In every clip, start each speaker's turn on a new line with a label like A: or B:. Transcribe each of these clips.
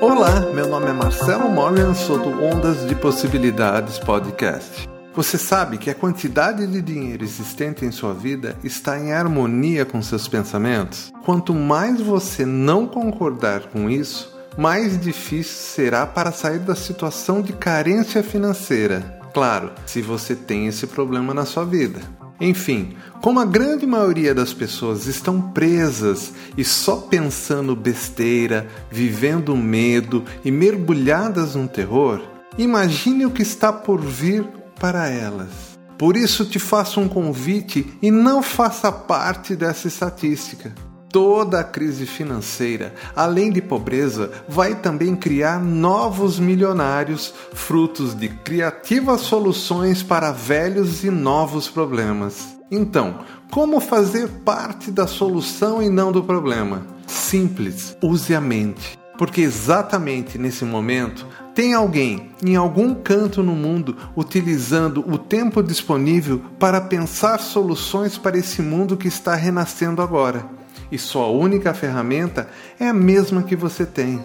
A: Olá, meu nome é Marcelo Morgan, sou do Ondas de Possibilidades Podcast. Você sabe que a quantidade de dinheiro existente em sua vida está em harmonia com seus pensamentos? Quanto mais você não concordar com isso, mais difícil será para sair da situação de carência financeira. Claro, se você tem esse problema na sua vida. Enfim, como a grande maioria das pessoas estão presas e só pensando besteira, vivendo medo e mergulhadas no terror, imagine o que está por vir para elas. Por isso te faço um convite e não faça parte dessa estatística. Toda a crise financeira, além de pobreza, vai também criar novos milionários, frutos de criativas soluções para velhos e novos problemas. Então, como fazer parte da solução e não do problema? Simples, use a mente. Porque exatamente nesse momento tem alguém em algum canto no mundo utilizando o tempo disponível para pensar soluções para esse mundo que está renascendo agora e sua única ferramenta é a mesma que você tem: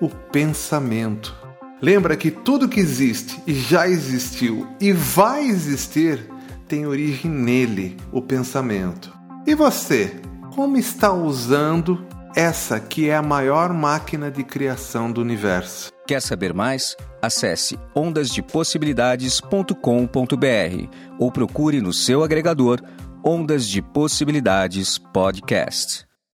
A: o pensamento. Lembra que tudo que existe e já existiu e vai existir tem origem nele, o pensamento. E você, como está usando essa que é a maior máquina de criação do universo?
B: Quer saber mais? Acesse ondasdepossibilidades.com.br ou procure no seu agregador Ondas de Possibilidades Podcast.